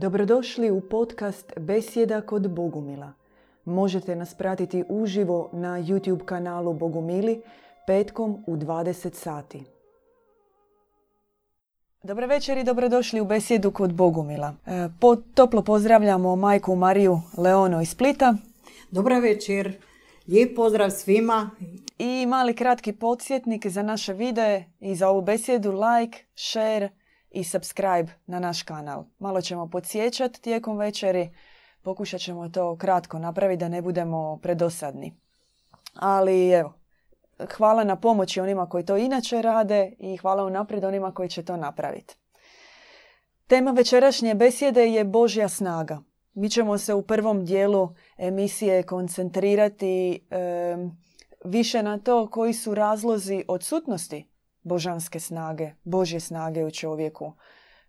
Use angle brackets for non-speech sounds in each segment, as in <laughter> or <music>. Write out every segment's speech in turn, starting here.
Dobrodošli u podcast Besjeda kod Bogumila. Možete nas pratiti uživo na YouTube kanalu Bogumili petkom u 20 sati. Dobar večer i dobrodošli u Besjedu kod Bogumila. E, po, toplo pozdravljamo majku Mariju Leono iz Splita. Dobar večer, lijep pozdrav svima. I mali kratki podsjetnik za naše videe i za ovu besjedu like, share i subscribe na naš kanal. Malo ćemo podsjećati tijekom večeri, pokušat ćemo to kratko napraviti da ne budemo predosadni. Ali evo, hvala na pomoći onima koji to inače rade i hvala unaprijed onima koji će to napraviti. Tema večerašnje besjede je Božja snaga. Mi ćemo se u prvom dijelu emisije koncentrirati više na to koji su razlozi odsutnosti božanske snage, Božje snage u čovjeku.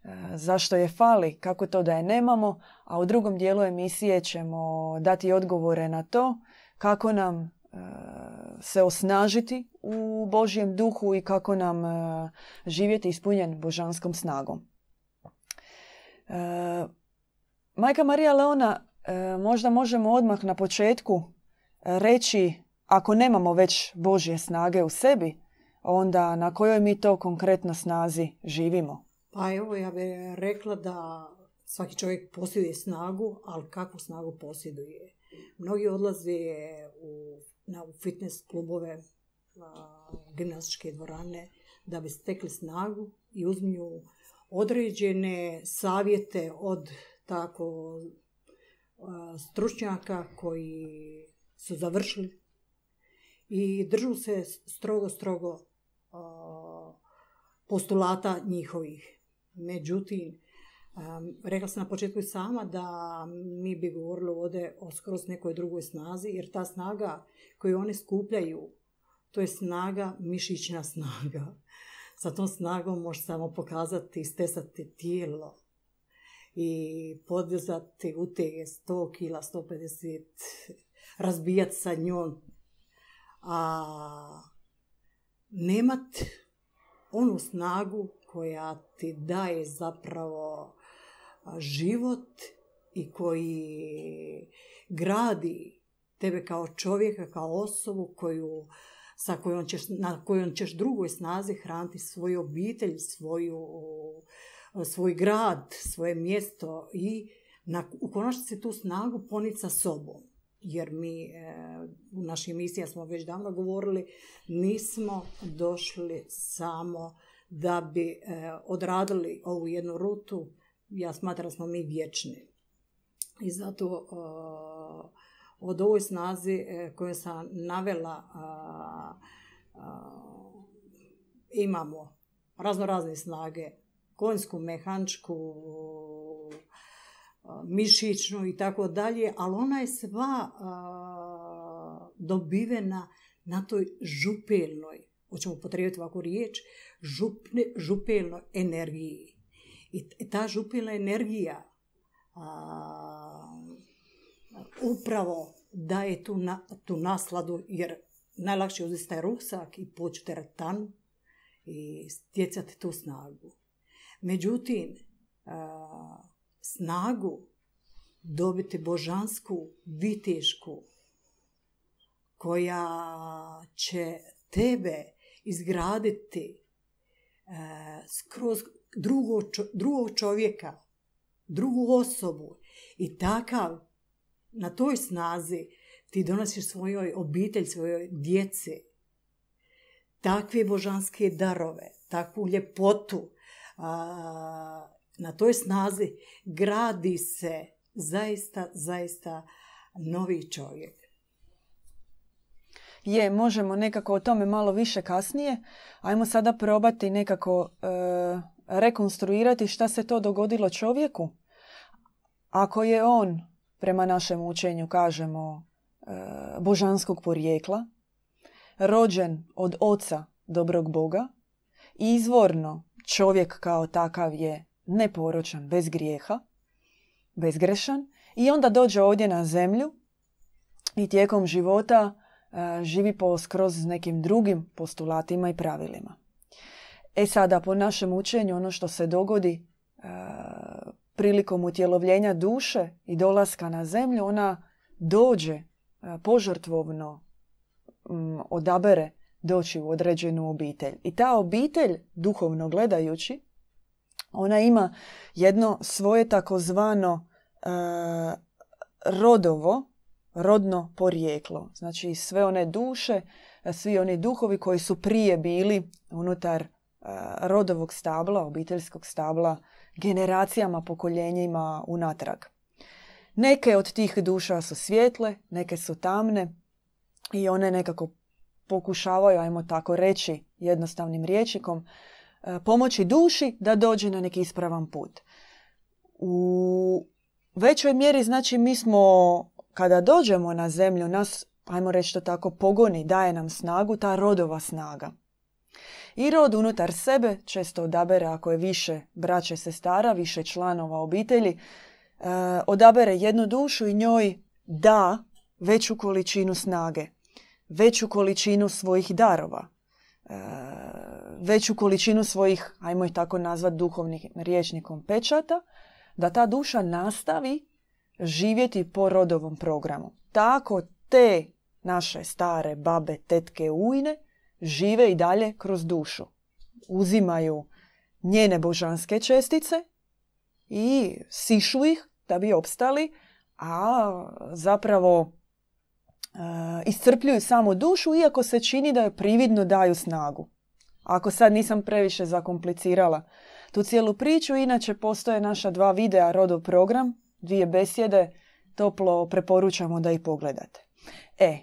E, zašto je fali, kako to da je nemamo, a u drugom dijelu emisije ćemo dati odgovore na to kako nam e, se osnažiti u Božjem duhu i kako nam e, živjeti ispunjen božanskom snagom. Majka Marija Leona, možda možemo odmah na početku reći, ako nemamo već Božje snage u sebi, onda na kojoj mi to konkretno snazi živimo? Pa evo, ja bih rekla da svaki čovjek posjeduje snagu, ali kakvu snagu posjeduje? Mnogi odlaze u, na, u fitness klubove, u gimnastičke dvorane, da bi stekli snagu i uzmiju određene savjete od tako stručnjaka koji su završili i držu se strogo, strogo postulata njihovih. Međutim, rekla sam na početku sama da mi bi govorili ovdje o skroz nekoj drugoj snazi, jer ta snaga koju oni skupljaju, to je snaga, mišićna snaga. Sa tom snagom može samo pokazati, stesati tijelo i podizati utege 100 kila, 150, razbijati sa njom. A nemat onu snagu koja ti daje zapravo život i koji gradi tebe kao čovjeka, kao osobu koju, sa kojom ćeš, na kojom ćeš drugoj snazi hraniti svoju obitelj, svoju, svoj grad, svoje mjesto i na, u konačnici tu snagu poniti sa sobom jer mi e, u našoj emisiji smo već davno govorili, nismo došli samo da bi e, odradili ovu jednu rutu. Ja smatram smo mi vječni. I zato od ovoj snazi e, koju sam navela imamo razno razne snage, konjsku, mehančku, mišićnu i tako dalje, ali ona je sva dobivena na toj župelnoj, hoćemo potrebiti ovakvu riječ, župne, župelnoj energiji. I ta župelna energija upravo daje tu, tu nasladu, jer najlakše uzeti taj ruksak i poći teretan i stjecati tu snagu. Međutim, snagu dobiti božansku vitešku koja će tebe izgraditi e, skroz drugo, drugog čovjeka, drugu osobu i takav na toj snazi ti donosiš svojoj obitelj, svojoj djeci takve božanske darove, takvu ljepotu, na toj snazi gradi se zaista, zaista novi čovjek. Je, možemo nekako o tome malo više kasnije. Ajmo sada probati nekako e, rekonstruirati šta se to dogodilo čovjeku. Ako je on, prema našem učenju kažemo, e, božanskog porijekla, rođen od oca dobrog Boga, izvorno čovjek kao takav je neporočan, bez grijeha, bezgrešan i onda dođe ovdje na zemlju i tijekom života e, živi po skroz nekim drugim postulatima i pravilima. E sada, po našem učenju, ono što se dogodi, e, prilikom utjelovljenja duše i dolaska na zemlju, ona dođe e, požrtvovno odabere doći u određenu obitelj. I ta obitelj, duhovno gledajući, ona ima jedno svoje takozvano e, rodovo, rodno porijeklo. Znači sve one duše, svi oni duhovi koji su prije bili unutar e, rodovog stabla, obiteljskog stabla, generacijama, pokoljenjima unatrag. Neke od tih duša su svjetle, neke su tamne i one nekako pokušavaju, ajmo tako reći, jednostavnim riječnikom, e, pomoći duši da dođe na neki ispravan put. U većoj mjeri, znači, mi smo, kada dođemo na zemlju, nas, ajmo reći to tako, pogoni, daje nam snagu, ta rodova snaga. I rod unutar sebe često odabere, ako je više braće sestara, više članova obitelji, e, odabere jednu dušu i njoj da veću količinu snage, veću količinu svojih darova, e, veću količinu svojih, ajmo ih tako nazvat, duhovnih riječnikom pečata, da ta duša nastavi živjeti po rodovom programu. Tako te naše stare babe, tetke, ujne žive i dalje kroz dušu. Uzimaju njene božanske čestice i sišu ih da bi opstali, a zapravo e, iscrpljuju samo dušu, iako se čini da joj prividno daju snagu. Ako sad nisam previše zakomplicirala tu cijelu priču, inače postoje naša dva videa Rodo program, dvije besjede, toplo preporučamo da ih pogledate. E,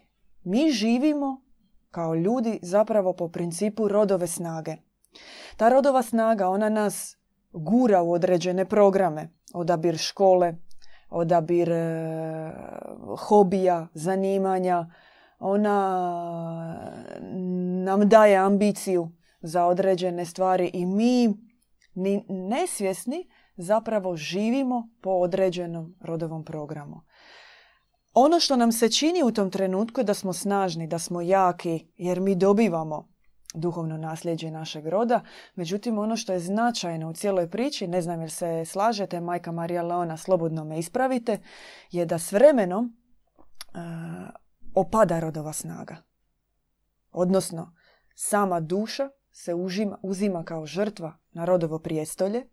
mi živimo kao ljudi zapravo po principu rodove snage. Ta rodova snaga, ona nas gura u određene programe, odabir škole, odabir e, hobija, zanimanja, ona nam daje ambiciju za određene stvari i mi ni nesvjesni zapravo živimo po određenom rodovom programu. Ono što nam se čini u tom trenutku je da smo snažni, da smo jaki, jer mi dobivamo duhovno nasljeđe našeg roda. Međutim, ono što je značajno u cijeloj priči, ne znam jer se slažete, majka Marija Leona, slobodno me ispravite, je da s vremenom uh, opada rodova snaga. Odnosno, sama duša se uzima kao žrtva na rodovo prijestolje,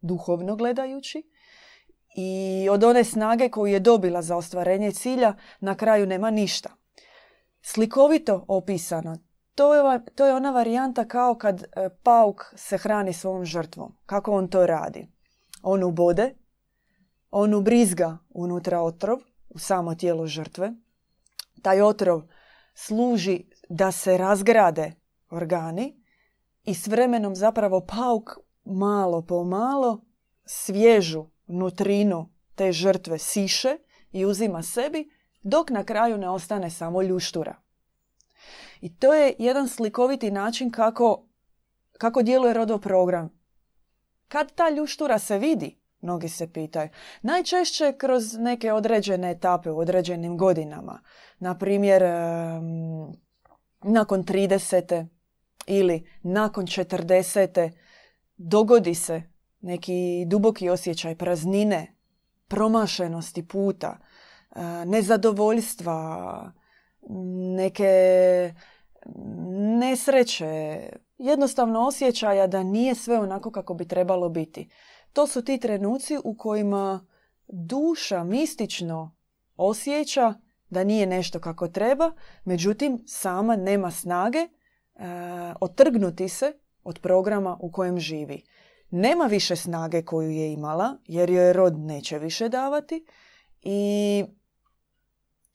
duhovno gledajući, i od one snage koju je dobila za ostvarenje cilja na kraju nema ništa. Slikovito opisano, to je, to je ona varijanta kao kad e, pauk se hrani svojom žrtvom. Kako on to radi? On ubode, on ubrizga unutra otrov, u samo tijelo žrtve. Taj otrov služi da se razgrade organi i s vremenom zapravo pauk malo po malo svježu nutrinu te žrtve siše i uzima sebi, dok na kraju ne ostane samo ljuštura. I to je jedan slikoviti način kako, kako djeluje rodoprogram. Kad ta ljuštura se vidi, mnogi se pitaju, najčešće kroz neke određene etape u određenim godinama. Na primjer, nakon 30. ili nakon 40. dogodi se neki duboki osjećaj praznine, promašenosti puta, e, nezadovoljstva, neke nesreće, jednostavno osjećaja da nije sve onako kako bi trebalo biti. To su ti trenuci u kojima duša mistično osjeća da nije nešto kako treba, međutim sama nema snage e, otrgnuti se od programa u kojem živi nema više snage koju je imala, jer joj rod neće više davati i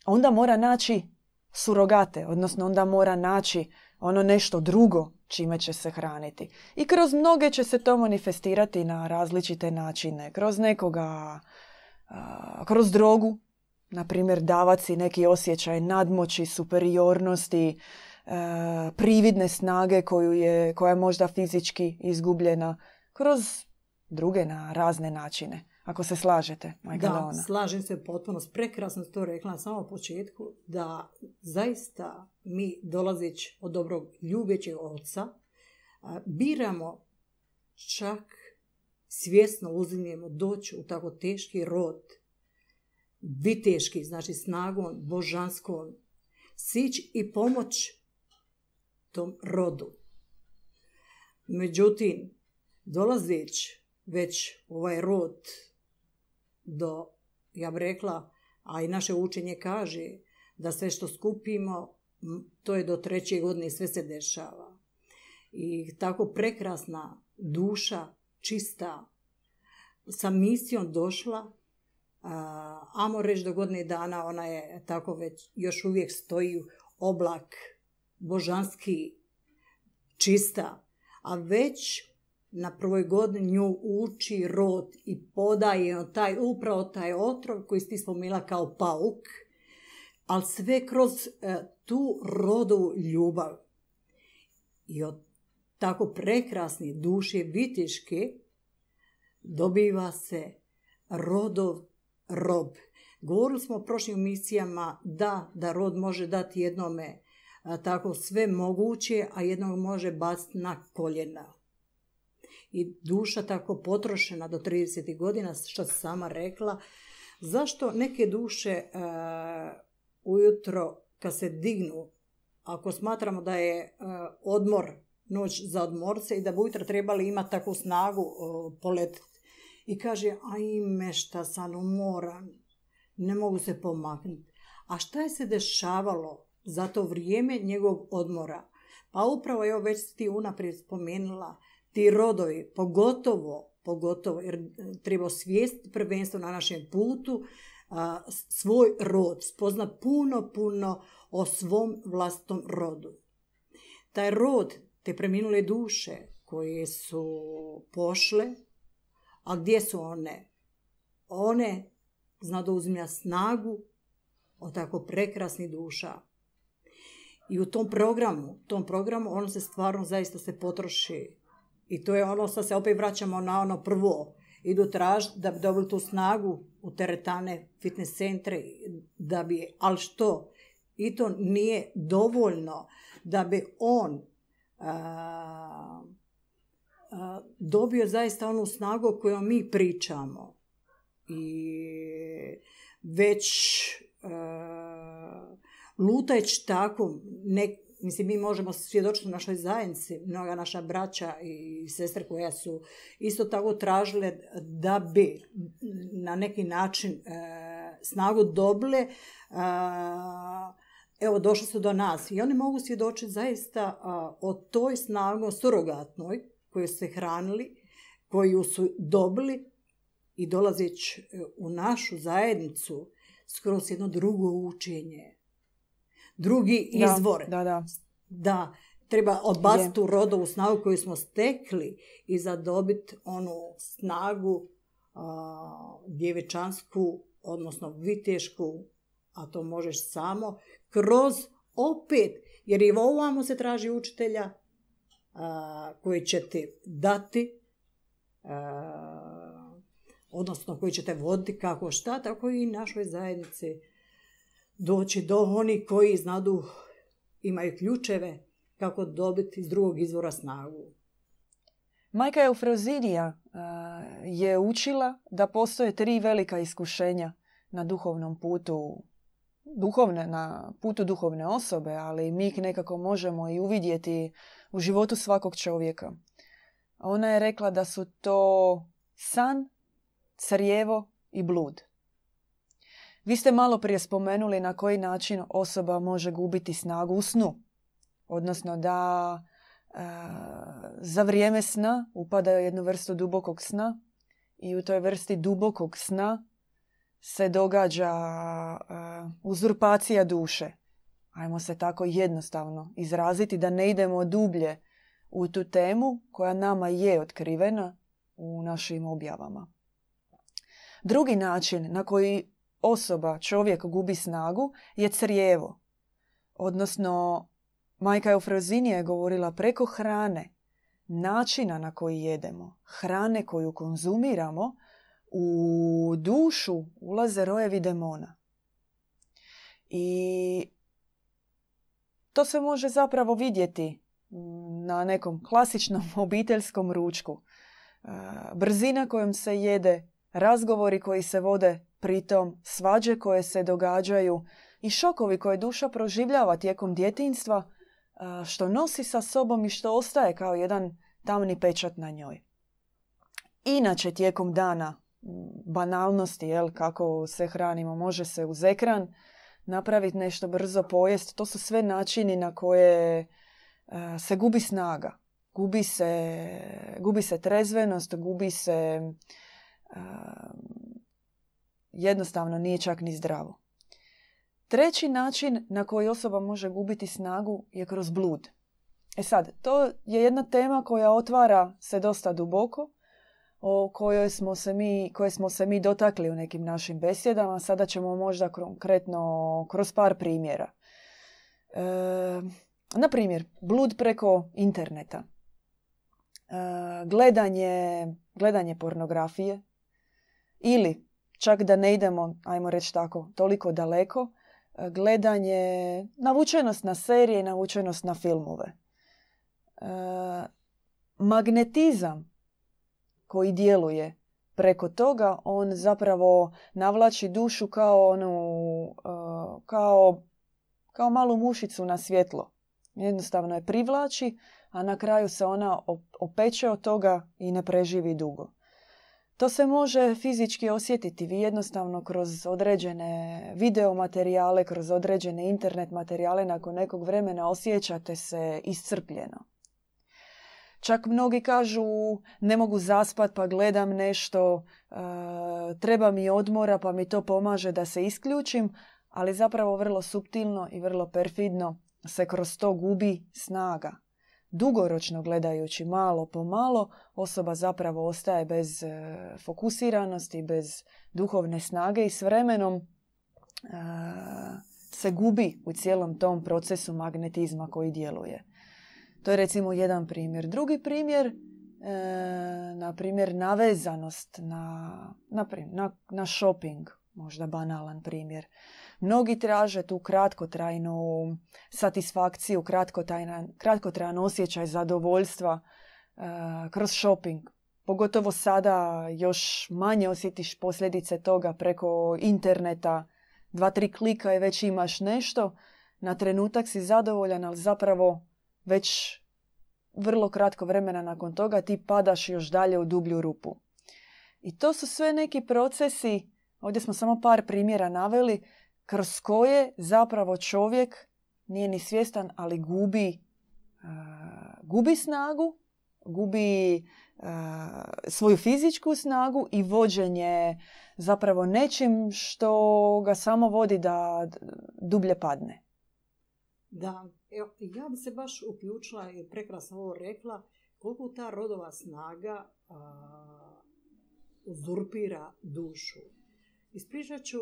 onda mora naći surogate, odnosno onda mora naći ono nešto drugo čime će se hraniti. I kroz mnoge će se to manifestirati na različite načine. Kroz nekoga, kroz drogu, na primjer davati neki osjećaj nadmoći, superiornosti, prividne snage koju je, koja je možda fizički izgubljena kroz druge na razne načine. Ako se slažete, Majka Da, slažem se potpuno. Prekrasno to rekla na samom početku da zaista mi dolazeći od dobrog ljubećeg oca biramo čak svjesno uzimljemo doći u tako teški rod, viteški, znači snagom božanskom, sić i pomoć tom rodu. Međutim, dolazeći već ovaj rod do, ja bih rekla, a i naše učenje kaže da sve što skupimo, to je do treće godine i sve se dešava. I tako prekrasna duša, čista, sa misijom došla, amo reći do godine dana, ona je tako već, još uvijek stoji oblak božanski, čista, a već na prvoj godini nju uči rod i podaje taj, upravo taj otrov koji ste spomenula kao pauk, ali sve kroz e, tu rodovu ljubav. I od tako prekrasni duše vitiške dobiva se rodov rob. Govorili smo o prošlim misijama da, da rod može dati jednome tako sve moguće, a jednog može baciti na koljena. I duša tako potrošena do 30 godina, što sam sama rekla, zašto neke duše ujutro kad se dignu, ako smatramo da je odmor noć za odmorce i da bi ujutro trebali imati takvu snagu poletiti. I kaže, ajme šta sam umoran, ne mogu se pomaknuti. A šta je se dešavalo za to vrijeme njegov odmora? Pa upravo, evo već ti unaprijed spomenula, ti rodovi, pogotovo, pogotovo, jer treba svijest prvenstvo na našem putu, svoj rod, spozna puno, puno o svom vlastnom rodu. Taj rod te preminule duše koje su pošle, a gdje su one? One zna da uzimlja snagu od tako prekrasnih duša. I u tom programu, tom programu ono se stvarno zaista se potroši. I to je ono što se opet vraćamo na ono prvo. Idu tražiti da bi dobili tu snagu u teretane, fitness centre, da bi, ali što? I to nije dovoljno da bi on dobio zaista onu snagu o kojoj mi pričamo. I već lutajući tako, ne, mislim mi možemo svjedočiti u našoj zajednici, mnoga naša braća i sestre koje su isto tako tražile da bi na neki način snagu dobile, evo došli su do nas i oni mogu svjedočiti zaista o toj snagom surogatnoj koju su hranili, koju su dobili i dolazeći e, u našu zajednicu skroz jedno drugo učenje. Drugi izvor. Da, da. Da, treba odbaciti tu rodovu snagu koju smo stekli i zadobiti onu snagu a, djevičansku, odnosno vitešku, a to možeš samo kroz opet, jer i ovamo se traži učitelja koji će ti dati, odnosno koji će te voditi kako šta, tako i našoj zajednici doći do onih koji znadu, imaju ključeve kako dobiti iz drugog izvora snagu. Majka Eufrozinija je učila da postoje tri velika iskušenja na duhovnom putu duhovne, na putu duhovne osobe, ali mi ih nekako možemo i uvidjeti u životu svakog čovjeka. Ona je rekla da su to san, crjevo i blud. Vi ste malo prije spomenuli na koji način osoba može gubiti snagu u snu. Odnosno da e, za vrijeme sna upada u jednu vrstu dubokog sna i u toj vrsti dubokog sna se događa uh, uzurpacija duše. Ajmo se tako jednostavno izraziti da ne idemo dublje u tu temu koja nama je otkrivena u našim objavama. Drugi način na koji osoba, čovjek gubi snagu je crijevo. Odnosno, majka Eufrozinija je govorila preko hrane, načina na koji jedemo, hrane koju konzumiramo, u dušu ulaze rojevi demona. I to se može zapravo vidjeti na nekom klasičnom <laughs> obiteljskom ručku. brzina kojom se jede, razgovori koji se vode pritom, svađe koje se događaju i šokovi koje duša proživljava tijekom djetinstva, što nosi sa sobom i što ostaje kao jedan tamni pečat na njoj. Inače, tijekom dana, banalnosti, jel, kako se hranimo, može se uz ekran napraviti nešto brzo pojest. To su sve načini na koje se gubi snaga. Gubi se, gubi se trezvenost, gubi se jednostavno nije čak ni zdravo. Treći način na koji osoba može gubiti snagu je kroz blud. E sad, to je jedna tema koja otvara se dosta duboko, o kojoj smo se mi, koje smo se mi dotakli u nekim našim besjedama. Sada ćemo možda konkretno kroz par primjera. E, na primjer, blud preko interneta. E, gledanje, gledanje pornografije ili čak da ne idemo, ajmo reći tako, toliko daleko, e, gledanje, navučenost na serije, navučenost na filmove. E, magnetizam koji djeluje preko toga, on zapravo navlači dušu kao onu, e, kao, kao malu mušicu na svjetlo. Jednostavno je privlači, a na kraju se ona opeče od toga i ne preživi dugo. To se može fizički osjetiti. Vi jednostavno kroz određene video materijale, kroz određene internet materijale nakon nekog vremena osjećate se iscrpljeno. Čak mnogi kažu ne mogu zaspat pa gledam nešto, e, treba mi odmora pa mi to pomaže da se isključim, ali zapravo vrlo suptilno i vrlo perfidno se kroz to gubi snaga dugoročno gledajući malo po malo osoba zapravo ostaje bez e, fokusiranosti, bez duhovne snage i s vremenom e, se gubi u cijelom tom procesu magnetizma koji djeluje. To je recimo jedan primjer. Drugi primjer, e, na primjer, navezanost na, na, na, na shopping, možda banalan primjer. Mnogi traže tu kratkotrajnu satisfakciju, kratkotrajan osjećaj zadovoljstva e, kroz shopping. Pogotovo sada još manje osjetiš posljedice toga preko interneta. Dva, tri klika i već imaš nešto. Na trenutak si zadovoljan, ali zapravo već vrlo kratko vremena nakon toga ti padaš još dalje u dublju rupu. I to su sve neki procesi, ovdje smo samo par primjera naveli, kroz koje zapravo čovjek nije ni svjestan, ali gubi, gubi snagu, gubi svoju fizičku snagu i vođenje zapravo nečim što ga samo vodi da dublje padne. Da, evo, ja bi se baš uključila i prekrasno ovo rekla, koliko ta rodova snaga uzurpira dušu. Ispričat ću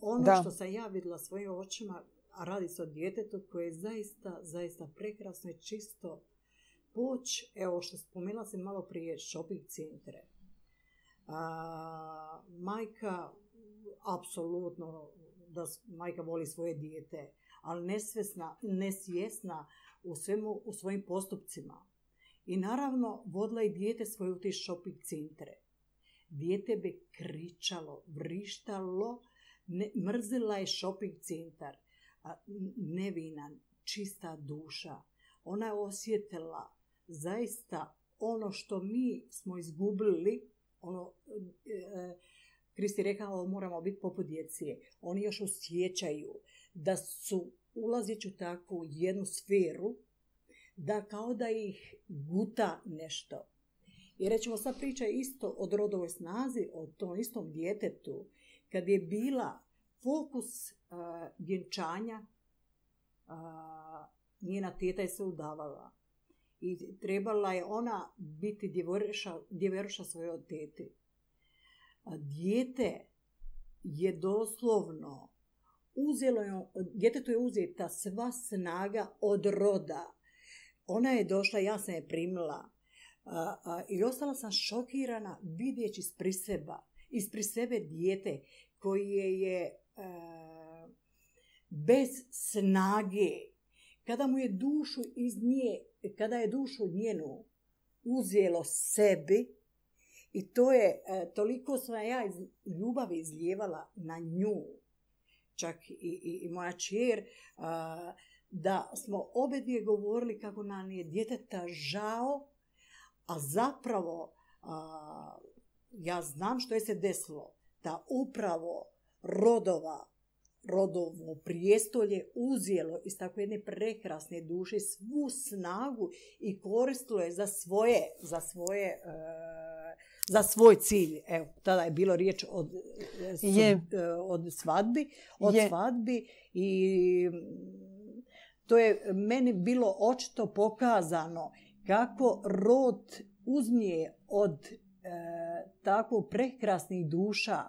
ono da. što sam ja vidjela svojim očima, a radi se o djetetu koje je zaista, zaista prekrasno i čisto poć, evo što spomenula sam malo prije, shopping centre. A, majka, apsolutno, da majka voli svoje dijete, ali nesvjesna, nesvjesna u, svemu, u svojim postupcima. I naravno, vodila i dijete svoje u te shopping centre. Dijete bi kričalo, vrištalo, ne, mrzila je shopping centar. Nevinan, čista duša. Ona je osjetila zaista ono što mi smo izgubili, ono, e, e, Kristi rekao moramo biti poput djecije. Oni još osjećaju da su ulazeći u takvu jednu sferu, da kao da ih guta nešto. I rećemo, sad priča isto o rodovoj snazi, o tom istom djetetu, kad je bila fokus uh, vjenčanja, uh, njena teta je se udavala. I trebala je ona biti djeveruša, svoje od tete. A dijete je doslovno uzelo je, djetetu je uzeta sva snaga od roda. Ona je došla, ja sam je primila. I ostala sam šokirana vidjeći ispri seba, ispri sebe dijete koje je bez snage, kada mu je dušu iz nje, kada je dušu njenu uzelo sebi, I to je, e, toliko sam ja iz ljubavi izlijevala na nju, čak i, i, i moja čer, a, da smo obe dvije govorili kako nam je djeteta žao, a zapravo a, ja znam što je se desilo, da upravo rodova, rodovo prijestolje uzijelo iz takve jedne prekrasne duše svu snagu i koristilo je za svoje, za svoje e, za svoj cilj. Evo, tada je bilo riječ od, Je. e, od svadbi, od Je. svadbi i mm, to je meni bilo očito pokazano kako rod uzmije od e, tako prekrasnih duša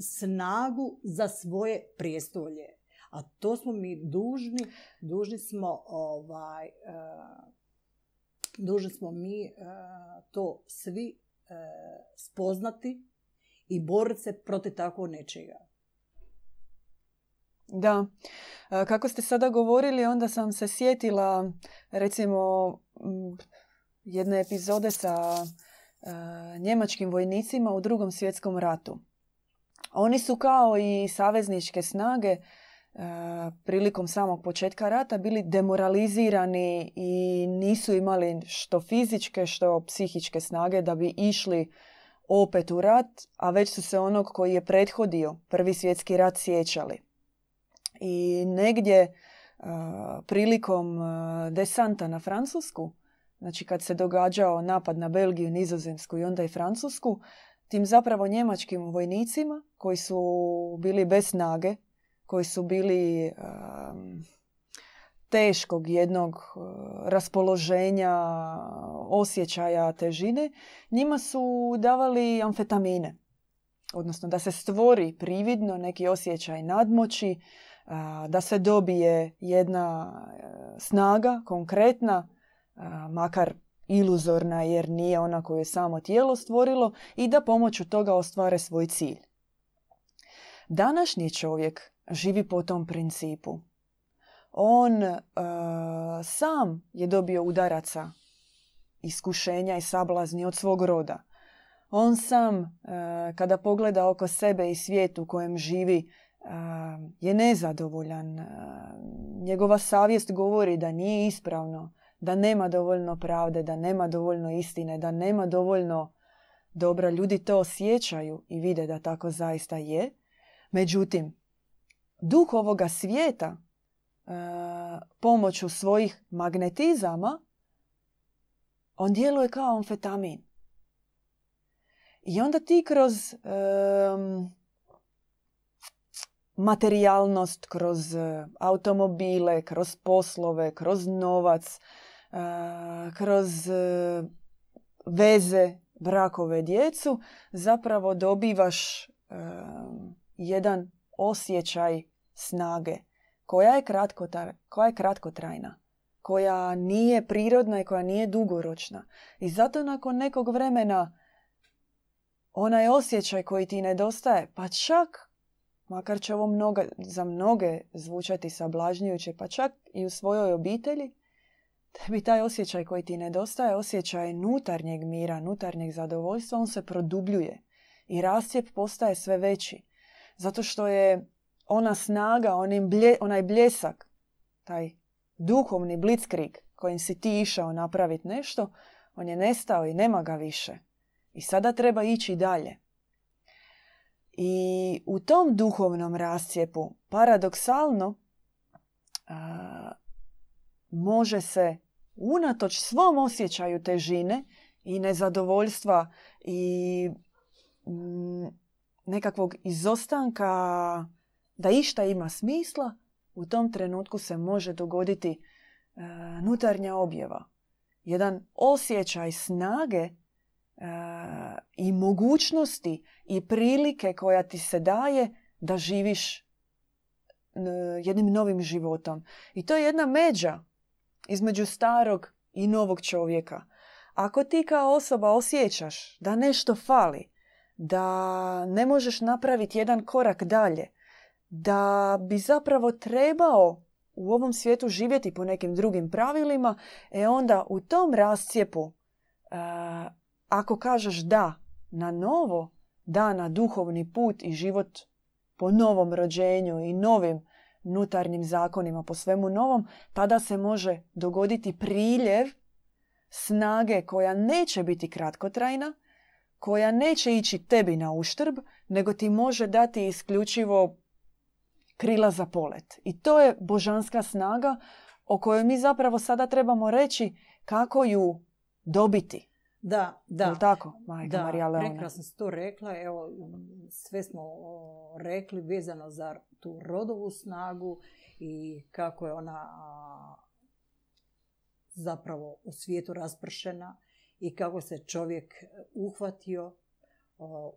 snagu za svoje prijestolje. A to smo mi dužni, dužni smo ovaj, e, dužni smo mi e, to svi e, spoznati i boriti se protiv takvog nečega. Da. E, Kako ste sada govorili, onda sam se sjetila recimo jedne epizode sa e, njemačkim vojnicima u drugom svjetskom ratu. Oni su kao i savezničke snage e, prilikom samog početka rata bili demoralizirani i nisu imali što fizičke, što psihičke snage da bi išli opet u rat, a već su se onog koji je prethodio prvi svjetski rat sjećali. I negdje a, prilikom desanta na Francusku, znači kad se događao napad na Belgiju, Nizozemsku i onda i Francusku, tim zapravo njemačkim vojnicima koji su bili bez snage, koji su bili am, teškog jednog uh, raspoloženja, osjećaja težine, njima su davali amfetamine. Odnosno da se stvori prividno neki osjećaj nadmoći, a, da se dobije jedna e, snaga konkretna, makar iluzorna jer nije ona koju je samo tijelo stvorilo i da pomoću toga ostvare svoj cilj. Današnji čovjek živi po tom principu. On e, sam je dobio udaraca, iskušenja i sablazni od svog roda. On sam, e, kada pogleda oko sebe i svijet u kojem živi, e, je nezadovoljan. E, Njegova savjest govori da nije ispravno, da nema dovoljno pravde, da nema dovoljno istine, da nema dovoljno dobra. Ljudi to osjećaju i vide da tako zaista je. Međutim, duh ovoga svijeta e, pomoću svojih magnetizama on djeluje kao amfetamin. I onda ti kroz materijalnost, kroz e, automobile, kroz poslove, kroz novac, kroz e, veze, brakove, djecu, zapravo dobivaš em, jedan osjećaj snage koja je, kratkotar, koja je kratkotrajna, koja nije prirodna i koja nije dugoročna. I zato nakon nekog vremena onaj osjećaj koji ti nedostaje, pa čak, makar će ovo mnoga, za mnoge zvučati sablažnjujuće, pa čak i u svojoj obitelji, tebi taj osjećaj koji ti nedostaje, osjećaj nutarnjeg mira, nutarnjeg zadovoljstva, on se produbljuje i rascijep postaje sve veći. Zato što je ona snaga, onaj bljesak, taj duhovni blitzkrieg kojim si ti išao napraviti nešto, on je nestao i nema ga više. I sada treba ići dalje. I u tom duhovnom rascijepu, paradoksalno, može se unatoč svom osjećaju težine i nezadovoljstva i mm, nekakvog izostanka da išta ima smisla, u tom trenutku se može dogoditi e, nutarnja objava. Jedan osjećaj snage e, i mogućnosti i prilike koja ti se daje da živiš jednim novim životom. I to je jedna međa između starog i novog čovjeka. Ako ti kao osoba osjećaš da nešto fali, da ne možeš napraviti jedan korak dalje, da bi zapravo trebao u ovom svijetu živjeti po nekim drugim pravilima, e onda u tom rascijepu, e, ako kažeš da na novo da na duhovni put i život po novom rođenju i novim nutarnjim zakonima, po svemu novom, tada se može dogoditi priljev snage koja neće biti kratkotrajna, koja neće ići tebi na uštrb, nego ti može dati isključivo krila za polet. I to je božanska snaga o kojoj mi zapravo sada trebamo reći kako ju dobiti. Da, da. Je tako, majka da, Marija Leona? prekrasno si to rekla. Evo, sve smo rekli vezano za tu rodovu snagu i kako je ona zapravo u svijetu raspršena i kako se čovjek uhvatio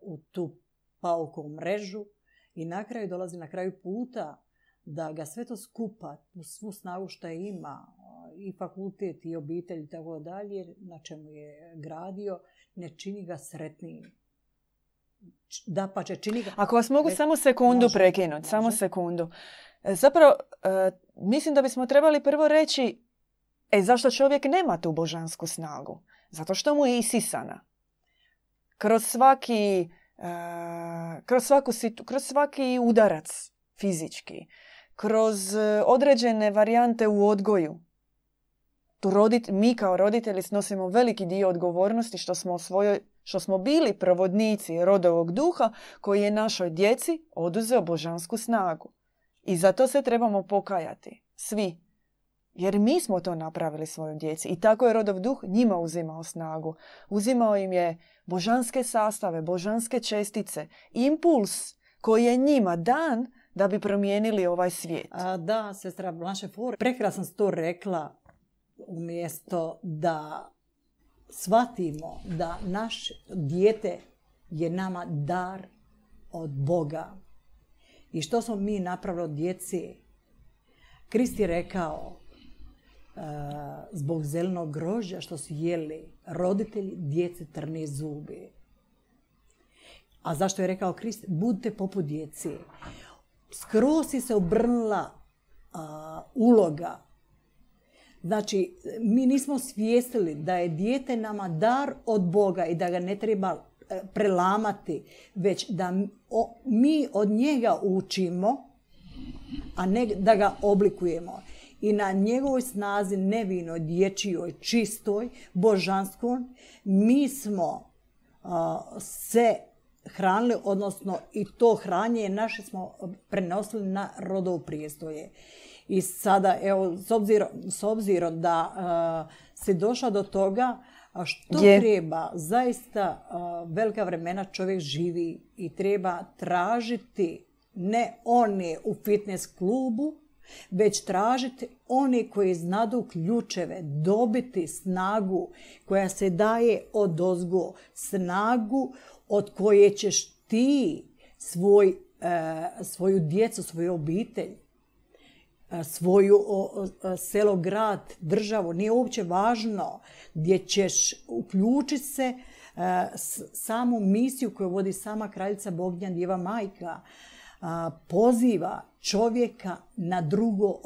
u tu paukovu mrežu i na kraju dolazi na kraju puta da ga sve to skupa, svu snagu što ima, i fakultet i obitelj i tako dalje, na čemu je gradio, ne čini ga sretnijim. Da pa će čini ga... Ako vas mogu samo sekundu prekinuti, samo sekundu. E, zapravo, e, mislim da bismo trebali prvo reći e, zašto čovjek nema tu božansku snagu. Zato što mu je isisana. Kroz svaki, e, kroz, svaku, kroz svaki udarac fizički, kroz određene varijante u odgoju, rodit, mi kao roditelji snosimo veliki dio odgovornosti što smo, svojoj, što smo bili provodnici rodovog duha koji je našoj djeci oduzeo božansku snagu. I za to se trebamo pokajati. Svi. Jer mi smo to napravili svojoj djeci. I tako je rodov duh njima uzimao snagu. Uzimao im je božanske sastave, božanske čestice, impuls koji je njima dan da bi promijenili ovaj svijet. A, da, sestra Blanche Fur, prekrasno to rekla umjesto da shvatimo da naš dijete je nama dar od Boga. I što smo mi napravili od djeci? Krist je rekao, e, zbog zelenog grožđa što su jeli roditelji djece trne zubi. A zašto je rekao Krist? Budite poput djeci. Skroz se obrnula uloga Znači, mi nismo svijestili da je dijete nama dar od Boga i da ga ne treba e, prelamati, već da mi od njega učimo, a ne da ga oblikujemo. I na njegovoj snazi nevinoj, dječjoj, čistoj, božanskoj, mi smo se hranili, odnosno i to hranje naše smo prenosili na rodovu prijestoje. I sada, evo, s obzirom, s obzirom da uh, si došla do toga, što treba, zaista uh, velika vremena čovjek živi i treba tražiti ne one u fitness klubu, već tražiti one koji znadu ključeve, dobiti snagu koja se daje od ozgo, snagu od koje ćeš ti svoj, uh, svoju djecu, svoju obitelj svoju selo, grad, državu, nije uopće važno gdje ćeš uključiti se samu misiju koju vodi sama kraljica Bognja Djeva Majka, poziva čovjeka na drugo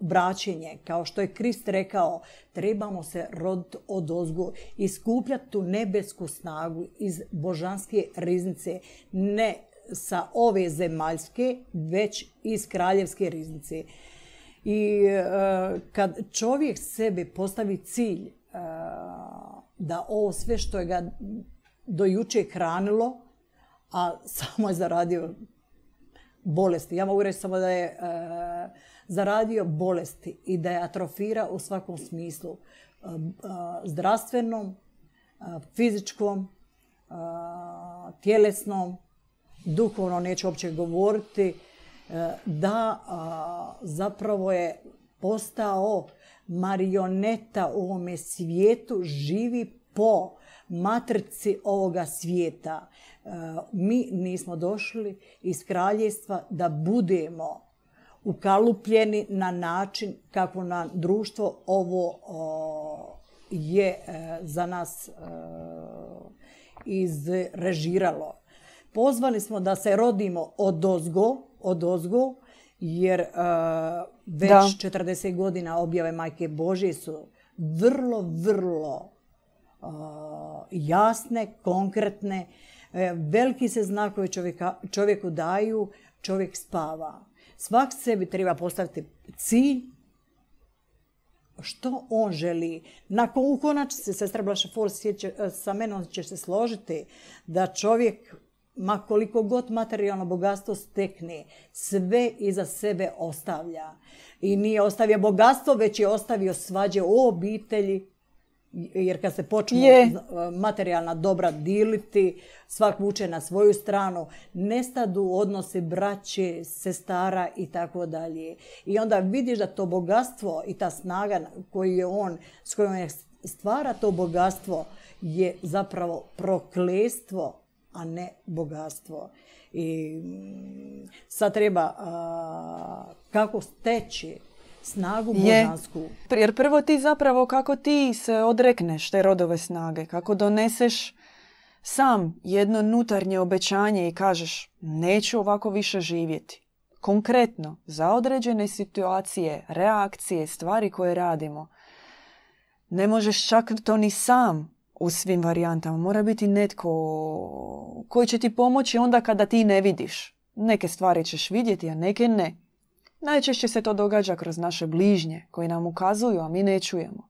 obraćenje. Kao što je Krist rekao, trebamo se roditi od ozgo i skupljati tu nebesku snagu iz božanske riznice, ne sa ove zemaljske, već iz kraljevske riznice. I e, kad čovjek sebi postavi cilj e, da ovo sve što je ga do juče hranilo, a <laughs> samo je zaradio bolesti. Ja mogu reći samo da je e, zaradio bolesti i da je atrofira u svakom smislu. zdravstvenom, fizičkom, tjelesnom, duhovno neću uopće govoriti da zapravo je postao marioneta u ovome svijetu, živi po matrici ovoga svijeta. E, mi nismo došli iz kraljevstva da budemo ukalupljeni na način kako nam društvo ovo je e, za nas e, izrežiralo. Pozvani smo da se rodimo od ozgo, od ozgo, jer uh, već da. 40 godina objave Majke Božje su vrlo, vrlo jasne, konkretne, e, veliki se znakovi čovjeku daju, čovjek spava. Svak sebi treba postaviti cilj, što on želi. Nakon u konačnici, sestra Blaša Fol sa menom će se složiti da čovjek ma koliko god materijalno bogatstvo stekne, sve iza sebe ostavlja. I nije ostavio bogatstvo, već je ostavio svađe u obitelji, jer kad se počnu materijalna dobra diliti, svak vuče na svoju stranu, nestadu odnose braće, sestara i tako dalje. I onda vidiš da to bogatstvo i ta snaga koju je on, s kojom je stvara to bogatstvo, je zapravo proklestvo a ne bogatstvo. I mm, sad treba kako steći snagu božansku. Jer prvo ti zapravo kako ti se odrekneš te rodove snage, kako doneseš sam jedno unutarnje obećanje i kažeš neću ovako više živjeti. Konkretno, za određene situacije, reakcije, stvari koje radimo, ne možeš čak to ni sam u svim varijantama. Mora biti netko koji će ti pomoći onda kada ti ne vidiš. Neke stvari ćeš vidjeti, a neke ne. Najčešće se to događa kroz naše bližnje koji nam ukazuju, a mi ne čujemo.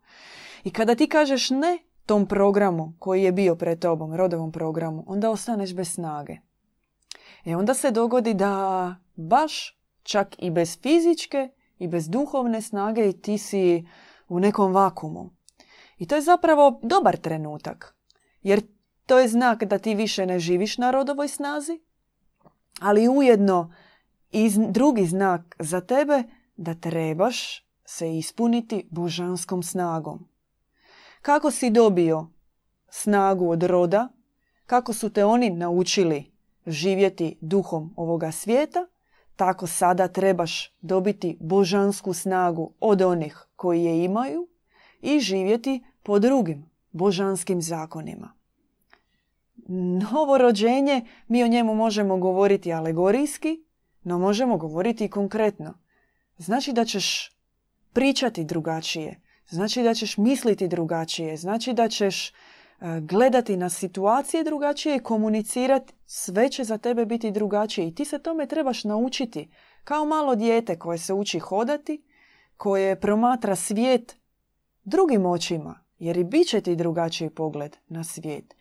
I kada ti kažeš ne tom programu koji je bio pred tobom, rodovom programu, onda ostaneš bez snage. E onda se dogodi da baš čak i bez fizičke i bez duhovne snage i ti si u nekom vakumu. I to je zapravo dobar trenutak. Jer to je znak da ti više ne živiš na rodovoj snazi, ali ujedno i drugi znak za tebe da trebaš se ispuniti božanskom snagom. Kako si dobio snagu od roda, kako su te oni naučili živjeti duhom ovoga svijeta, tako sada trebaš dobiti božansku snagu od onih koji je imaju i živjeti po drugim božanskim zakonima. Novo rođenje, mi o njemu možemo govoriti alegorijski, no možemo govoriti i konkretno. Znači da ćeš pričati drugačije, znači da ćeš misliti drugačije, znači da ćeš e, gledati na situacije drugačije i komunicirati, sve će za tebe biti drugačije i ti se tome trebaš naučiti. Kao malo dijete koje se uči hodati, koje promatra svijet drugim očima, jer i bit će ti drugačiji pogled na svijet.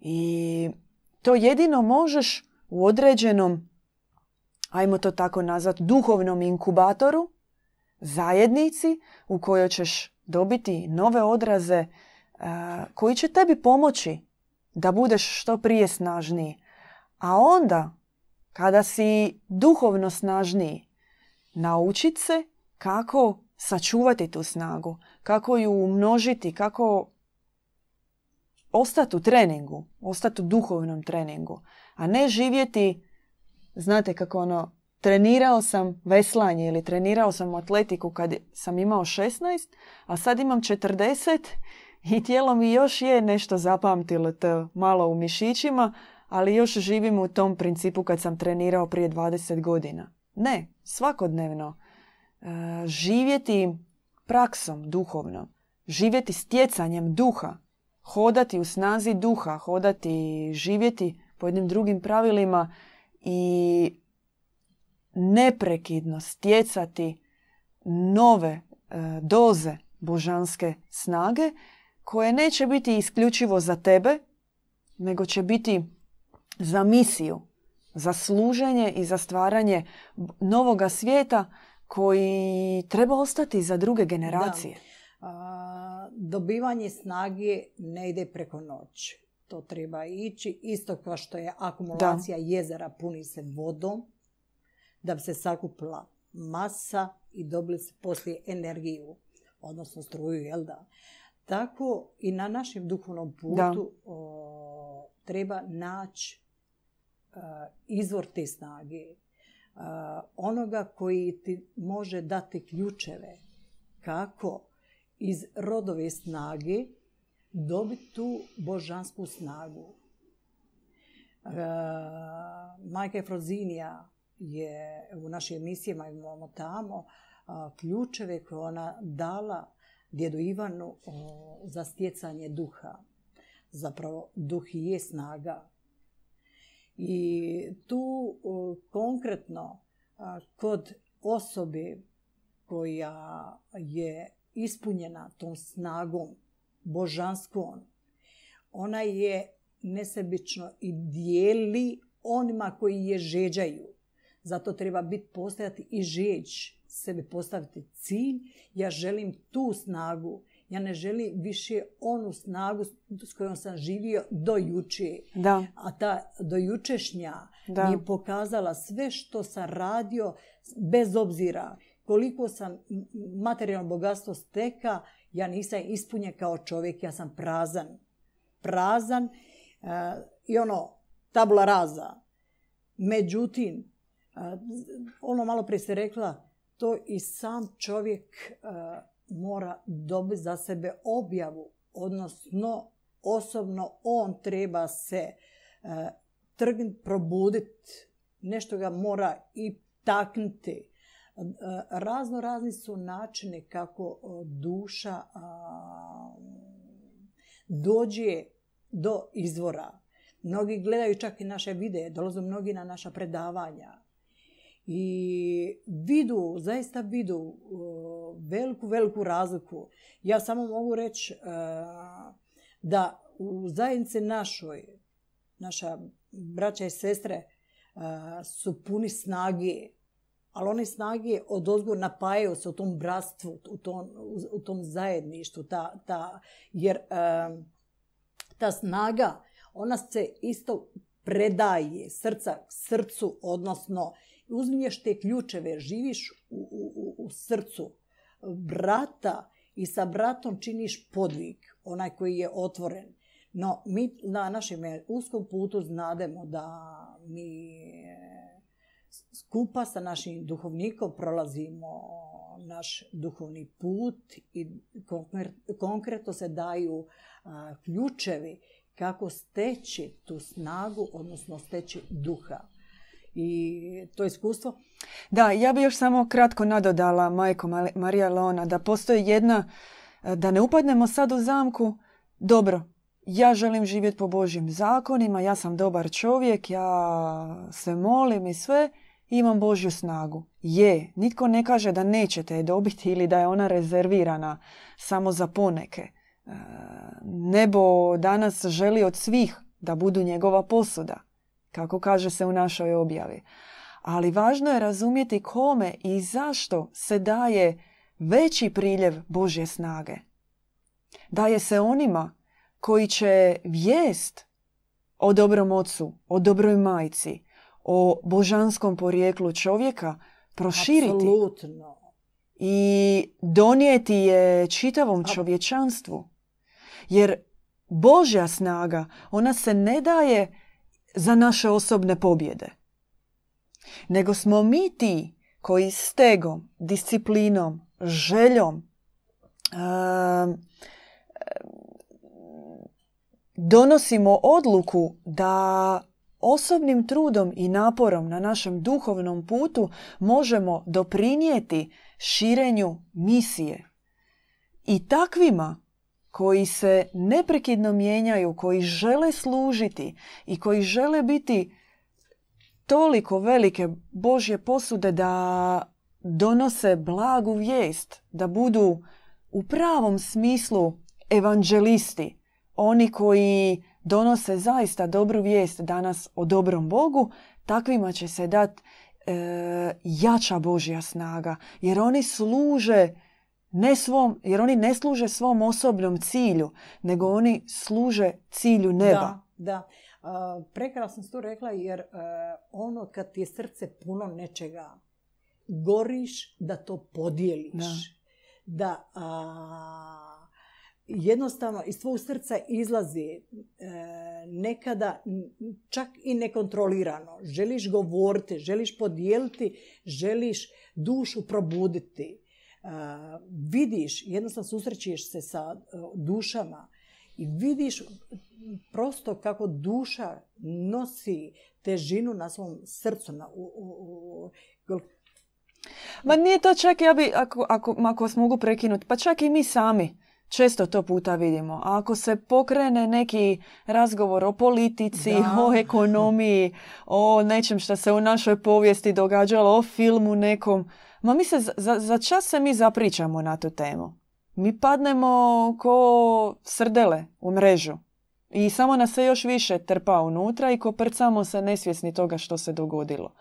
I to jedino možeš u određenom, ajmo to tako nazvati, duhovnom inkubatoru, zajednici u kojoj ćeš dobiti nove odraze koji će tebi pomoći da budeš što prije snažniji. A onda, kada si duhovno snažniji, naučit se kako sačuvati tu snagu, kako ju umnožiti, kako ostati u treningu, ostati u duhovnom treningu, a ne živjeti, znate kako ono, trenirao sam veslanje ili trenirao sam atletiku kad sam imao 16, a sad imam 40 i tijelo mi još je nešto zapamtilo to malo u mišićima, ali još živim u tom principu kad sam trenirao prije 20 godina. Ne, svakodnevno živjeti praksom duhovnom, živjeti stjecanjem duha, hodati u snazi duha, hodati, živjeti po jednim drugim pravilima i neprekidno stjecati nove e, doze božanske snage koje neće biti isključivo za tebe, nego će biti za misiju, za služenje i za stvaranje novoga svijeta koji treba ostati za druge generacije. dobivanje snage ne ide preko noći. To treba ići. Isto kao što je akumulacija jezera puni se vodom da bi se sakupila masa i dobili se poslije energiju, odnosno struju, jel da? Tako i na našem duhovnom putu treba naći izvor te snage onoga koji ti može dati ključeve kako iz rodove snage dobiti tu božansku snagu. Majka Efrozinija je u našim emisijama imamo tamo ključeve koje ona dala djedu Ivanu za stjecanje duha. zapravo duh je snaga. I tu konkretno kod osobe koja je ispunjena tom snagom božanstvom, ona je nesebično i dijeli onima koji je žeđaju. Zato treba biti postojati i žeđ, sebi postaviti cilj. Ja želim tu snagu. Ja ne želim više onu snagu s kojom sam živio do juče. Da. A ta dojučešnja mi je pokazala sve što sam radio bez obzira koliko sam materijalno bogatstvo steka, ja nisam ispunjen kao čovjek, ja sam prazan. Prazan e, i ono, tabula raza. Međutim, e, ono malo prije se rekla, to i sam čovjek e, mora dobiti za sebe objavu, odnosno osobno on treba se trgnuti, probuditi, nešto ga mora i taknuti Razno razni su načini kako duša dođe do izvora. Mnogi gledaju čak i naše videe, dolaze mnogi na naša predavanja. I vidu, zaista vidu veliku, veliku razliku. Ja samo mogu reći da u zajednici našoj, naša braća i sestre su puni snage ali one snage od ozgo napajaju se u tom bratstvu, u tom, u tom zajedništvu. Ta, ta, jer ta snaga, ona se isto predaje srca srcu, odnosno uzmiješ te ključeve, živiš u, u, u srcu brata i sa bratom činiš podvig, onaj koji je otvoren. No, mi na našem uskom putu znademo da mi skupa sa našim duhovnikom prolazimo naš duhovni put i konkretno se daju ključevi kako steći tu snagu, odnosno steći duha. I to iskustvo. Da, ja bih još samo kratko nadodala majko Marija Leona da postoji jedna, da ne upadnemo sad u zamku, dobro, ja želim živjeti po Božjim zakonima, ja sam dobar čovjek, ja se molim i sve, imam Božju snagu. Je, nitko ne kaže da nećete je dobiti ili da je ona rezervirana samo za poneke. E, nebo danas želi od svih da budu njegova posuda, kako kaže se u našoj objavi. Ali važno je razumjeti kome i zašto se daje veći priljev Božje snage. Daje se onima koji će vijest o dobrom ocu, o dobroj majci, o božanskom porijeklu čovjeka proširiti. Absolutno. I donijeti je čitavom čovječanstvu. Jer Božja snaga, ona se ne daje za naše osobne pobjede. Nego smo mi ti koji stegom, disciplinom, željom, donosimo odluku da osobnim trudom i naporom na našem duhovnom putu možemo doprinijeti širenju misije. I takvima koji se neprekidno mijenjaju, koji žele služiti i koji žele biti toliko velike Božje posude da donose blagu vijest, da budu u pravom smislu evanđelisti, oni koji donose zaista dobru vijest danas o dobrom Bogu, takvima će se dati e, jača Božja snaga. Jer oni služe ne svom, jer oni ne služe svom osobnom cilju, nego oni služe cilju neba. Da, da. prekrasno sam to rekla jer e, ono kad ti je srce puno nečega, goriš da to podijeliš. Da, da jednostavno iz tvog srca izlazi e, nekada čak i nekontrolirano. Želiš govoriti, želiš podijeliti, želiš dušu probuditi. Vidiš, jednostavno susrećeš se sa e, dušama i vidiš prosto kako duša nosi težinu na svom srcu. Na, u, Ma nije to čak, ja bi, ako, ako, ako vas mogu prekinuti, pa čak i mi sami Često to puta vidimo. A ako se pokrene neki razgovor o politici, o ekonomiji, o nečem što se u našoj povijesti događalo, o filmu nekom, ma mi se, za, za čas se mi zapričamo na tu temu. Mi padnemo ko srdele u mrežu. I samo nas se još više trpa unutra i koprcamo se nesvjesni toga što se dogodilo.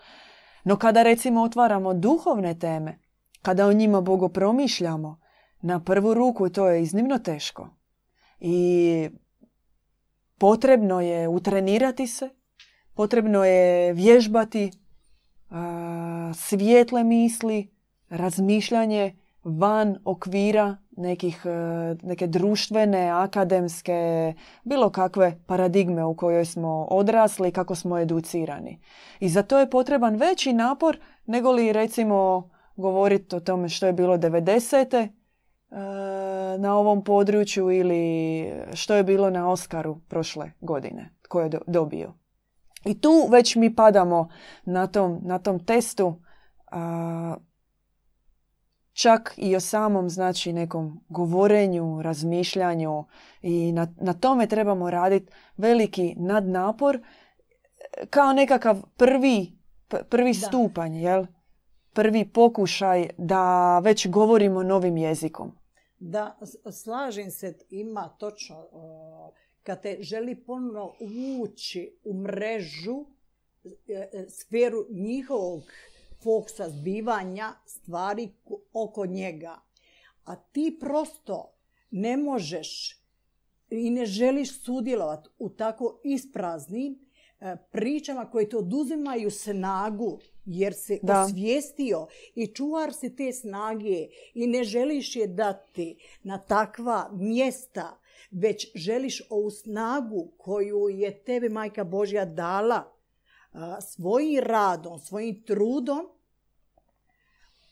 No kada recimo otvaramo duhovne teme, kada o njima Bogo promišljamo, na prvu ruku to je iznimno teško. I potrebno je utrenirati se, potrebno je vježbati svijetle misli, razmišljanje van okvira nekih, e, neke društvene, akademske, bilo kakve paradigme u kojoj smo odrasli, kako smo educirani. I za to je potreban veći napor nego li recimo govoriti o tome što je bilo 90. E, na ovom području ili što je bilo na Oskaru prošle godine koje je dobio. I tu već mi padamo na tom, na tom testu čak i o samom znači nekom govorenju, razmišljanju i na, na tome trebamo raditi veliki nadnapor kao nekakav prvi, prvi stupanj, jel? prvi pokušaj da već govorimo novim jezikom. Da, slažem se, ima točno, kad te želi ponovno ući u mrežu, e, e, sferu njihovog foksa zbivanja stvari oko njega. A ti prosto ne možeš i ne želiš sudjelovati u tako ispraznim e, pričama koje te oduzimaju snagu jer da. osvijestio i čuvar si te snage i ne želiš je dati na takva mjesta, već želiš ovu snagu koju je tebi majka Božja dala svojim radom, svojim trudom,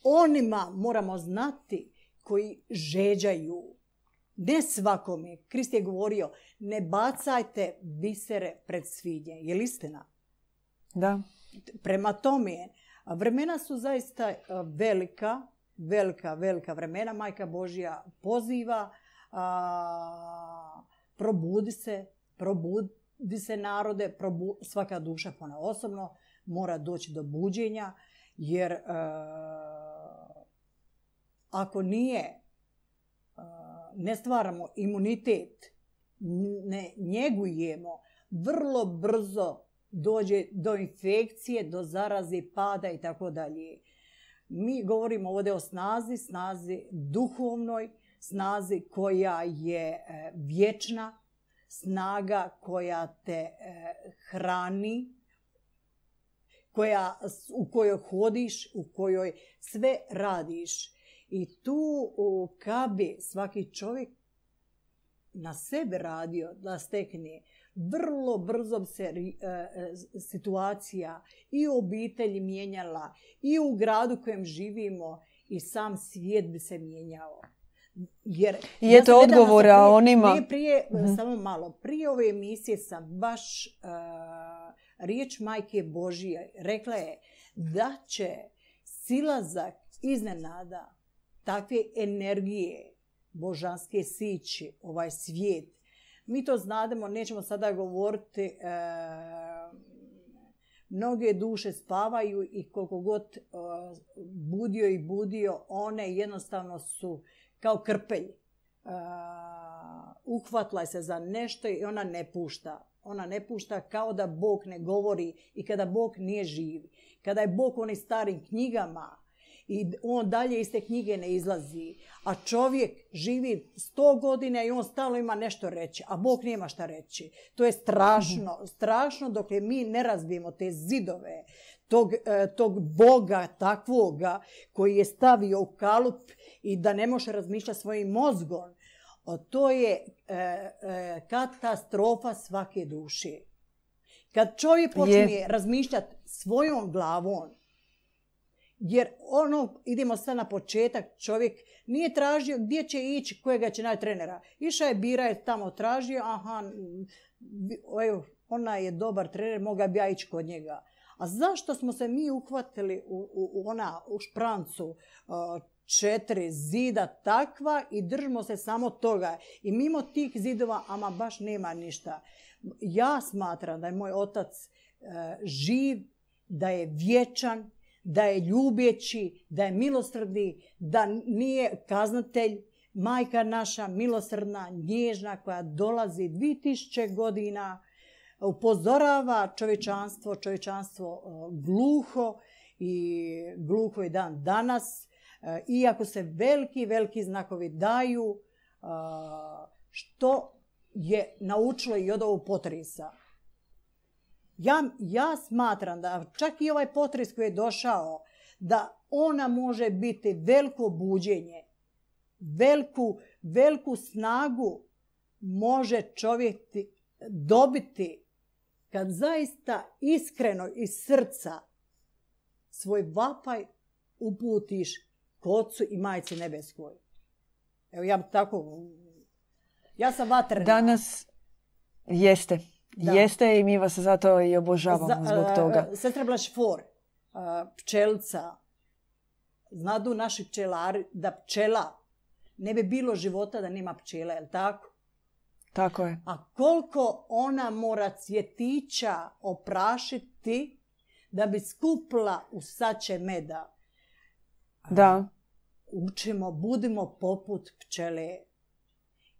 onima moramo znati koji žeđaju. Ne svakome. Krist je govorio, ne bacajte bisere pred svidje. Je li istina? Da. Prema tome, vremena su zaista velika, velika, velika vremena. Majka Božja poziva, probudi se, probudi se narode, svaka duša pona osobno mora doći do buđenja, jer ako nije, ne stvaramo imunitet, ne njegujemo, vrlo brzo dođe do infekcije, do zaraze, pada i tako dalje. Mi govorimo ovdje o snazi, snazi duhovnoj, snazi koja je e, vječna, snaga koja te e, hrani, koja, u kojoj hodiš, u kojoj sve radiš. I tu kad bi svaki čovjek na sebe radio da stekne, vrlo brzo se e, situacija i u obitelji mijenjala i u gradu kojem živimo i sam svijet bi se mijenjao. Jer I je to odgovora onima... Prije, prije mhm. samo malo, prije ove emisije sam baš uh, riječ majke Božije rekla je da će silazak iznenada takve energije božanske sići, ovaj svijet. Mi to znademo, nećemo sada govoriti, e, mnoge duše spavaju i koliko god e, budio i budio, one jednostavno su kao krpelj. E, uhvatila se za nešto i ona ne pušta. Ona ne pušta kao da Bog ne govori i kada Bog nije živi. Kada je Bog u onim starim knjigama, i on dalje iz te knjige ne izlazi. A čovjek živi sto godina i on stalno ima nešto reći, a Bog nema šta reći. To je strašno, strašno dok je mi ne razbijemo te zidove tog, e, tog Boga takvoga koji je stavio u kalup i da ne može razmišljati svojim mozgom. O, to je e, e, katastrofa svake duše. Kad čovjek počne razmišljati svojom glavom, jer ono, idemo sad na početak, čovjek nije tražio gdje će ići, kojega će naći trenera. Išao je, bira je tamo tražio, aha, evo, ona je dobar trener, moga bi ja ići kod njega. A zašto smo se mi uhvatili u, u, ona, u šprancu četiri zida takva i držimo se samo toga. I mimo tih zidova, ama baš nema ništa. Ja smatram da je moj otac e, živ, da je vječan, da je ljubjeći, da je milosrdni, da nije kaznatelj, majka naša milosrdna, nježna koja dolazi 2000 godina, upozorava čovječanstvo, čovječanstvo e, gluho i gluho je dan danas, e, iako se veliki, veliki znakovi daju, e, što je naučilo i od ovog potresa. Ja, ja smatram da čak i ovaj potres koji je došao, da ona može biti veliko buđenje, veliku, veliku snagu može čovjek dobiti kad zaista iskreno iz srca svoj vapaj uputiš kocu i majci nebeskoj. Evo ja tako, ja sam vatrena. Danas jeste. Jeste i mi vas zato i obožavamo zbog toga. Sestra Blašfor, pčelca, znadu naši pčelari da pčela ne bi bilo života da nema pčela, jel tako? Tako je. A koliko ona mora cvjetića oprašiti da bi skupla u sače meda. Da. Učimo, budimo poput pčele.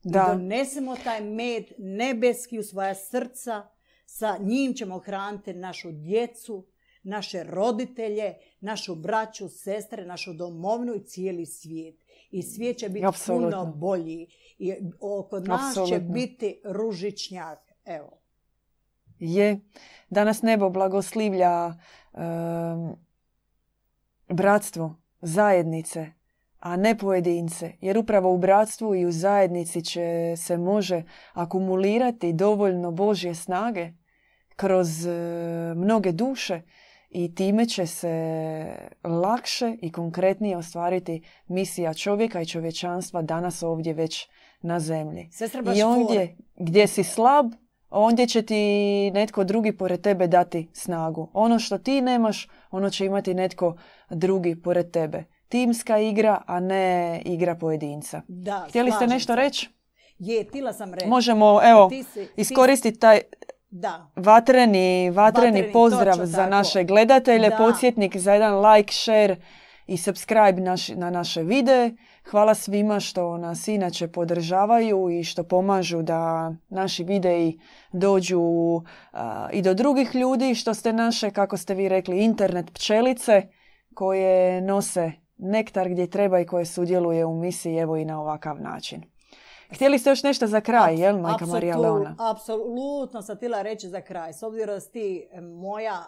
Da. I donesemo taj med nebeski u svoja srca. Sa njim ćemo hraniti našu djecu, naše roditelje, našu braću, sestre, našu domovnu i cijeli svijet i svijet će biti puno bolji. I oko nas će biti ružičnjak. Evo. Je. Danas nebo blagoslivlja bratstvo, zajednice, a ne pojedince. Jer upravo u bratstvu i u zajednici će se može akumulirati dovoljno Božje snage kroz e, mnoge duše i time će se lakše i konkretnije ostvariti misija čovjeka i čovječanstva danas ovdje već na zemlji. I ondje gdje si slab, ondje će ti netko drugi pored tebe dati snagu. Ono što ti nemaš, ono će imati netko drugi pored tebe. Timska igra, a ne igra pojedinca. Da, Htjeli ste nešto reći? Je, tila sam reći. Možemo, evo, iskoristiti taj da. Vatreni, vatreni, pozdrav za naše gledatelje, da. podsjetnik za jedan like, share i subscribe naš, na naše videe. Hvala svima što nas inače podržavaju i što pomažu da naši videi dođu i do drugih ljudi, što ste naše, kako ste vi rekli, internet pčelice koje nose nektar gdje treba i koje sudjeluje u misiji evo i na ovakav način. Htjeli ste još nešto za kraj, jel, majka Marija Leona? Apsolutno sam htjela reći za kraj. S obzirom da ti e, moja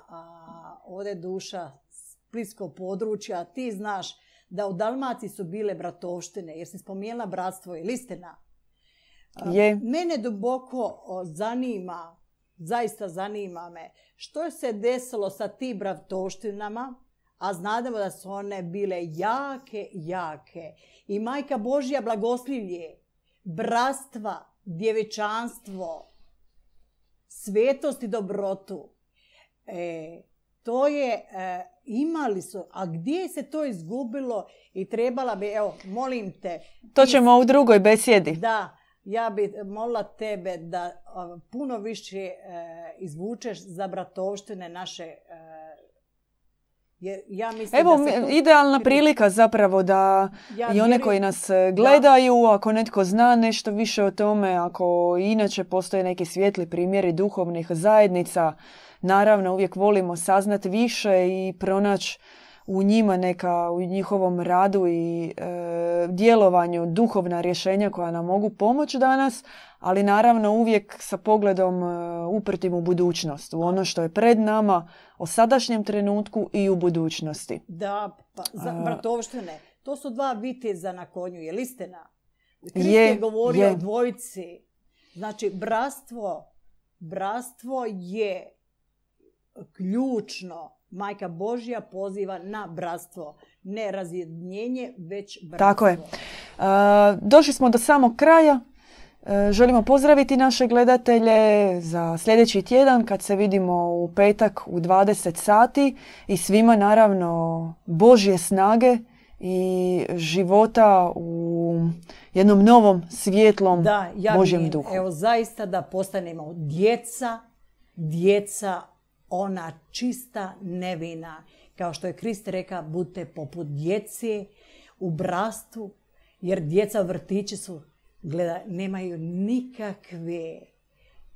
ovdje duša splitskog područja, ti znaš da u Dalmaciji su bile bratovštine, jer si spomenula bratstvo i listina. Je. Mene duboko zanima, zaista zanima me, što je se desilo sa tim bratovštinama, a znademo da su one bile jake, jake. I majka Božja blagoslivlje brastva, djevičanstvo, svetost i dobrotu. E, to je, e, imali su, a gdje se to izgubilo i trebala bi, evo, molim te. To ćemo u drugoj besjedi. Da, ja bi molila tebe da puno više e, izvučeš za bratovštine naše e, ja mislim Evo, idealna prilika zapravo da i one koji nas gledaju, ako netko zna nešto više o tome, ako inače postoje neki svijetli primjeri duhovnih zajednica, naravno uvijek volimo saznati više i pronaći u njima neka, u njihovom radu i e, djelovanju duhovna rješenja koja nam mogu pomoći danas, ali naravno uvijek sa pogledom e, uprtim u budućnost, u ono što je pred nama, o sadašnjem trenutku i u budućnosti. Da, pa za bratovštine, to su dva viteza na konju, je listina? Krist je, je govorio o dvojici. Znači, bratstvo, bratstvo je ključno. Majka Božja poziva na bratstvo. Ne razjednjenje, već bratstvo. Tako je. došli smo do samog kraja. E, želimo pozdraviti naše gledatelje za sljedeći tjedan kad se vidimo u petak u 20 sati i svima naravno Božje snage i života u jednom novom, svijetlom da, ja Božjem duhu. Evo zaista da postanemo djeca, djeca ona čista nevina. Kao što je Krist rekao, budite poput djece u brastvu, jer djeca u vrtići su, gleda, nemaju nikakve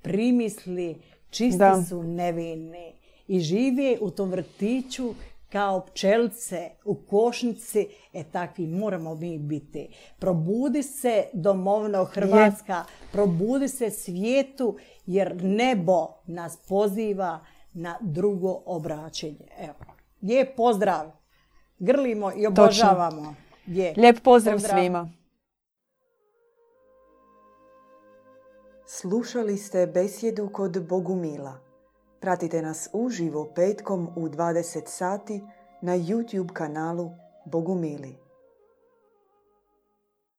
primisli, čisti Da. su nevine i žive u tom vrtiću kao pčelce u košnici, e takvi moramo mi biti. Probudi se domovno Hrvatska, probudi se svijetu, jer nebo nas poziva na drugo obraćenje. Evo, je pozdrav. Grlimo i obožavamo. Je. Lijep pozdrav, Pozdrav. svima. Slušali ste besjedu kod Bogumila. Pratite nas uživo petkom u 20 sati na YouTube kanalu Bogumili.